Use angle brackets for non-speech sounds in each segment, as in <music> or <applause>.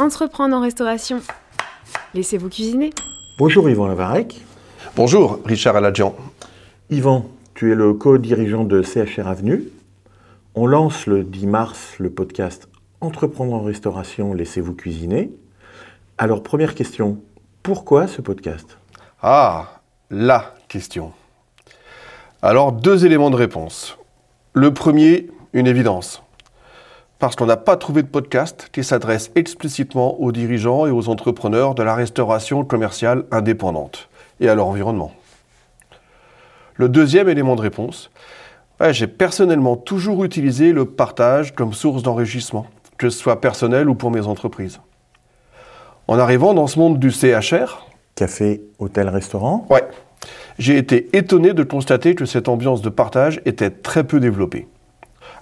Entreprendre en restauration. Laissez-vous cuisiner. Bonjour Yvan Lavarec. Bonjour Richard Aladjian. Yvan, tu es le co-dirigeant de CHR Avenue. On lance le 10 mars le podcast Entreprendre en restauration, laissez-vous cuisiner. Alors première question, pourquoi ce podcast? Ah, la question. Alors deux éléments de réponse. Le premier, une évidence. Parce qu'on n'a pas trouvé de podcast qui s'adresse explicitement aux dirigeants et aux entrepreneurs de la restauration commerciale indépendante et à leur environnement. Le deuxième élément de réponse, j'ai personnellement toujours utilisé le partage comme source d'enrichissement, que ce soit personnel ou pour mes entreprises. En arrivant dans ce monde du CHR, Café, hôtel, restaurant ouais, j'ai été étonné de constater que cette ambiance de partage était très peu développée.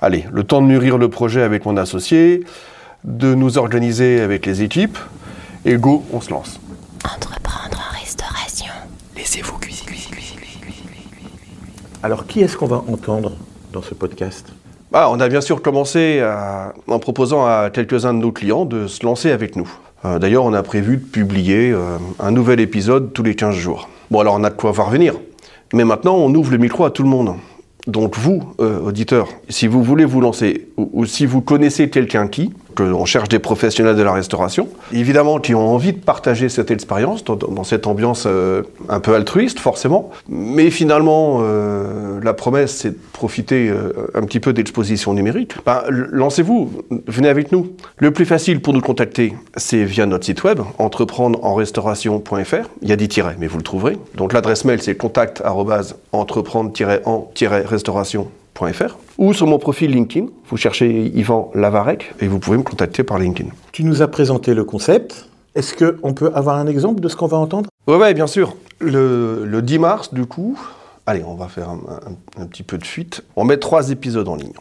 Allez, le temps de mûrir le projet avec mon associé, de nous organiser avec les équipes, et go, on se lance. Entreprendre en restauration. Laissez-vous cuisiner. Alors qui est-ce qu'on va entendre dans ce podcast? Ah, on a bien sûr commencé à- en proposant à quelques-uns de nos clients de se lancer avec nous. Euh, D'ailleurs, on a prévu de publier euh, un nouvel épisode tous les 15 jours. Bon, alors on a de quoi voir venir. Mais maintenant, on ouvre le micro à tout le monde. Donc vous, euh, auditeurs, si vous voulez vous lancer, ou, si vous connaissez quelqu'un qui, on cherche des professionnels de la restauration, évidemment qui ont envie de partager cette expérience dans, cette ambiance euh, un peu altruiste, forcément. Mais finalement, euh, la promesse, c'est de profiter euh, un petit peu d'exposition numérique. Ben, lancez-vous, venez avec nous. Le plus facile pour nous contacter, c'est via notre site web, entreprendre-en-restauration.fr. Il y a des tirets, mais vous le trouverez. Donc l'adresse mail, c'est contact entreprendre-en-restauration.fr ou sur mon profil LinkedIn. Vous cherchez Yvan Lavarec et vous pouvez me contacter par LinkedIn. Tu nous as présenté le concept. Est-ce qu'on peut avoir un exemple de ce qu'on va entendre? Ouais, bien sûr. Le, le 10 mars, du coup, allez, on va faire un, un- un petit peu de fuite. On met trois épisodes en ligne.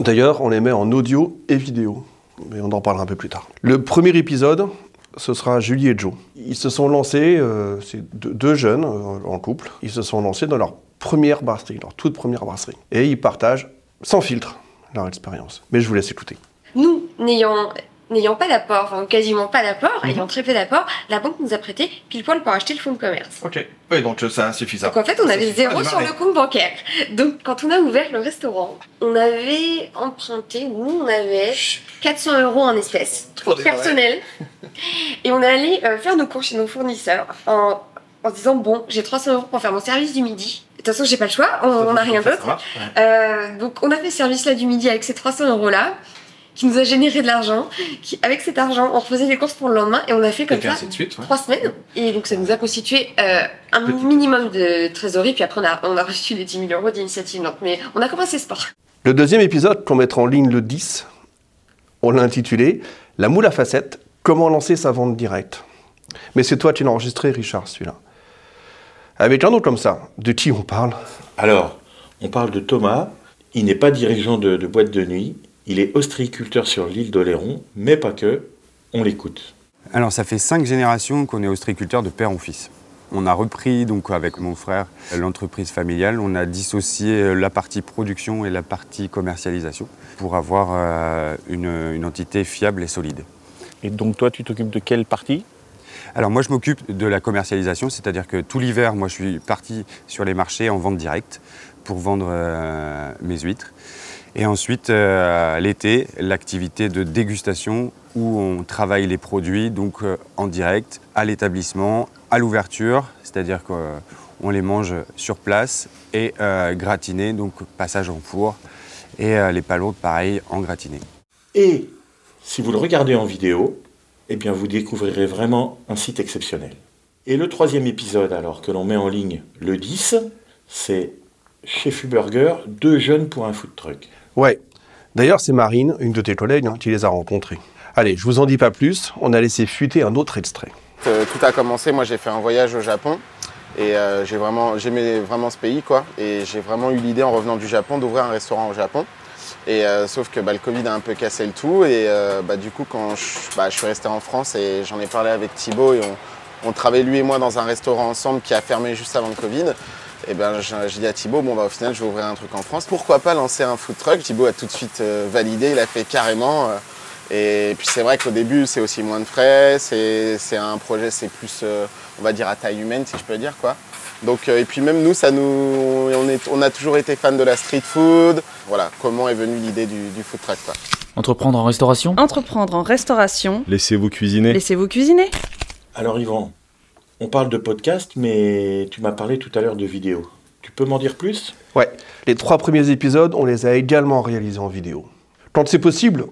D'ailleurs, on les met en audio et vidéo. Mais on en parlera un peu plus tard. Le premier épisode, ce sera Julie et Joe. Ils se sont lancés, euh, c'est deux, deux jeunes euh, en couple, ils se sont lancés dans leur première brasserie, leur toute première brasserie. Et ils partagent sans filtre leur expérience. Mais je vous laisse écouter. Nous, n'ayant n'ayant pas d'apport, enfin quasiment pas d'apport, ayant très peu d'apport, la banque nous a prêté pile poil pour acheter le fonds de commerce. Ok. Oui, donc ça suffit ça. Donc en fait, on avait zéro sur le compte bancaire. Donc quand on a ouvert le restaurant, on avait emprunté, nous on avait 400 euros en espèces personnelles. Et on est allé euh, faire nos cours chez nos fournisseurs en, en se disant bon, j'ai 300 euros pour faire mon service du midi. De toute façon, j'ai pas le choix, on n'a rien d'autre. Euh, donc on a fait ce service-là du midi avec ces 300 euros-là, qui nous a généré de l'argent. Qui, avec cet argent, on refaisait les courses pour le lendemain et on a fait comme ça suite. trois semaines. Et donc ça nous a constitué euh, un minimum de trésorerie. Puis après, on a, on a reçu les 10 000 euros d'initiative. Donc, mais on a commencé sport. Le deuxième épisode qu'on mettra en ligne le 10, on l'a intitulé La moule à facettes, comment lancer sa vente directe. Mais c'est toi qui l'as enregistré, Richard, celui-là. Avec un nom comme ça, de qui on parle? Alors, on parle de Thomas. Il n'est pas dirigeant de, de boîte de nuit. Il est ostréiculteur sur l'île d'Oléron, mais pas que. On l'écoute. Alors ça fait cinq générations qu'on est ostréiculteur de père en fils. On a repris donc avec mon frère l'entreprise familiale, on a dissocié la partie production et la partie commercialisation pour avoir euh, une, une entité fiable et solide. Et donc toi, tu t'occupes de quelle partie? Alors moi je m'occupe de la commercialisation, c'est-à-dire que tout l'hiver, moi je suis parti sur les marchés en vente directe pour vendre euh, mes huîtres. Et ensuite, euh, l'été, l'activité de dégustation où on travaille les produits donc euh, en direct à l'établissement, à l'ouverture, c'est-à-dire qu'on les mange sur place et gratinés, donc passage en four et les palourdes pareil en gratiné. Et si vous le regardez en vidéo, eh bien vous découvrirez vraiment un site exceptionnel. Et le troisième épisode, alors que l'on met en ligne le 10, c'est chez Fuburger, deux jeunes pour un food truck. Ouais. D'ailleurs, c'est Marine, une de tes collègues, hein, qui les a rencontrés. Allez, je vous en dis pas plus, on a laissé fuiter un autre extrait. Euh, tout a commencé, moi j'ai fait un voyage au Japon et euh, j'ai vraiment, j'aimais vraiment ce pays quoi. Et j'ai vraiment eu l'idée en revenant du Japon d'ouvrir un restaurant au Japon. Et euh, sauf que bah, le Covid a un peu cassé le tout et euh, bah, du coup quand je, bah, je suis resté en France et j'en ai parlé avec Thibaut et on, on travaillait lui et moi dans un restaurant ensemble qui a fermé juste avant le Covid. Et ben j'ai dit à Thibaut, bon bah au final je vais ouvrir un truc en France. Pourquoi pas lancer un food truck? Thibaut a tout de suite euh, validé, il a fait carrément. Et puis c'est vrai qu'au début, c'est aussi moins de frais, c'est c'est un projet, c'est plus, euh, on va dire, à taille humaine, si je peux dire, quoi. Donc, euh, et puis même nous, ça nous, on, est, on a toujours été fans de la street food. Voilà, comment est venue l'idée du, du food truck, quoi. Entreprendre en restauration? Entreprendre en restauration. Laissez-vous cuisiner. Laissez-vous cuisiner. Alors Yvan, on parle de podcast, mais tu m'as parlé tout à l'heure de vidéo. Tu peux m'en dire plus? Ouais, les trois premiers épisodes, on les a également réalisés en vidéo. Quand c'est possible,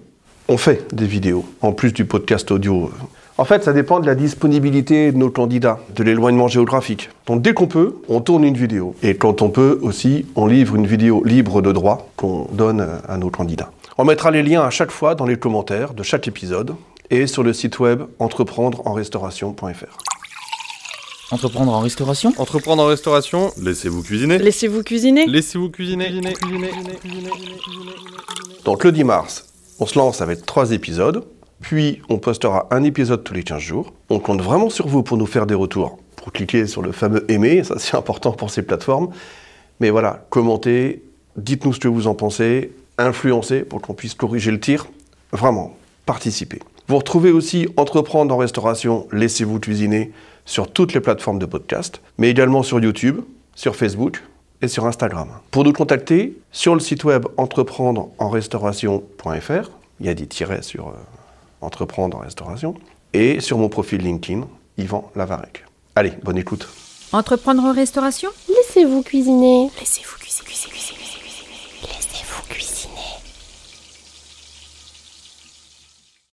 on fait des vidéos, en plus du podcast audio. En fait, ça dépend de la disponibilité de nos candidats, de l'éloignement géographique. Donc dès qu'on peut, on tourne une vidéo. Et quand on peut aussi, on livre une vidéo libre de droit qu'on donne à nos candidats. On mettra les liens à chaque fois dans les commentaires de chaque épisode et sur le site web entreprendreenrestauration.fr. Entreprendre en restauration? Entreprendre en restauration. Laissez-vous cuisiner. Laissez-vous cuisiner? Laissez-vous cuisiner. Donc le 10 mars, on se lance avec trois épisodes, puis on postera un épisode tous les 15 jours. On compte vraiment sur vous pour nous faire des retours, pour cliquer sur le fameux aimer, ça c'est <laughs> important pour ces plateformes. Mais voilà, commentez, dites-nous ce que vous en pensez, influencez pour qu'on puisse corriger le tir. Vraiment, participez. Vous retrouvez aussi Entreprendre en restauration, laissez-vous cuisiner sur toutes les plateformes de podcast, mais également sur YouTube, sur Facebook et sur Instagram. Pour nous contacter, sur le site web entreprendreenrestauration.fr, il y a des tirets sur euh, Entreprendre en restauration, et sur mon profil LinkedIn, Yvan Lavarec. Allez, bonne écoute. Entreprendre en restauration? Laissez-vous cuisiner. Laissez-vous cuisiner.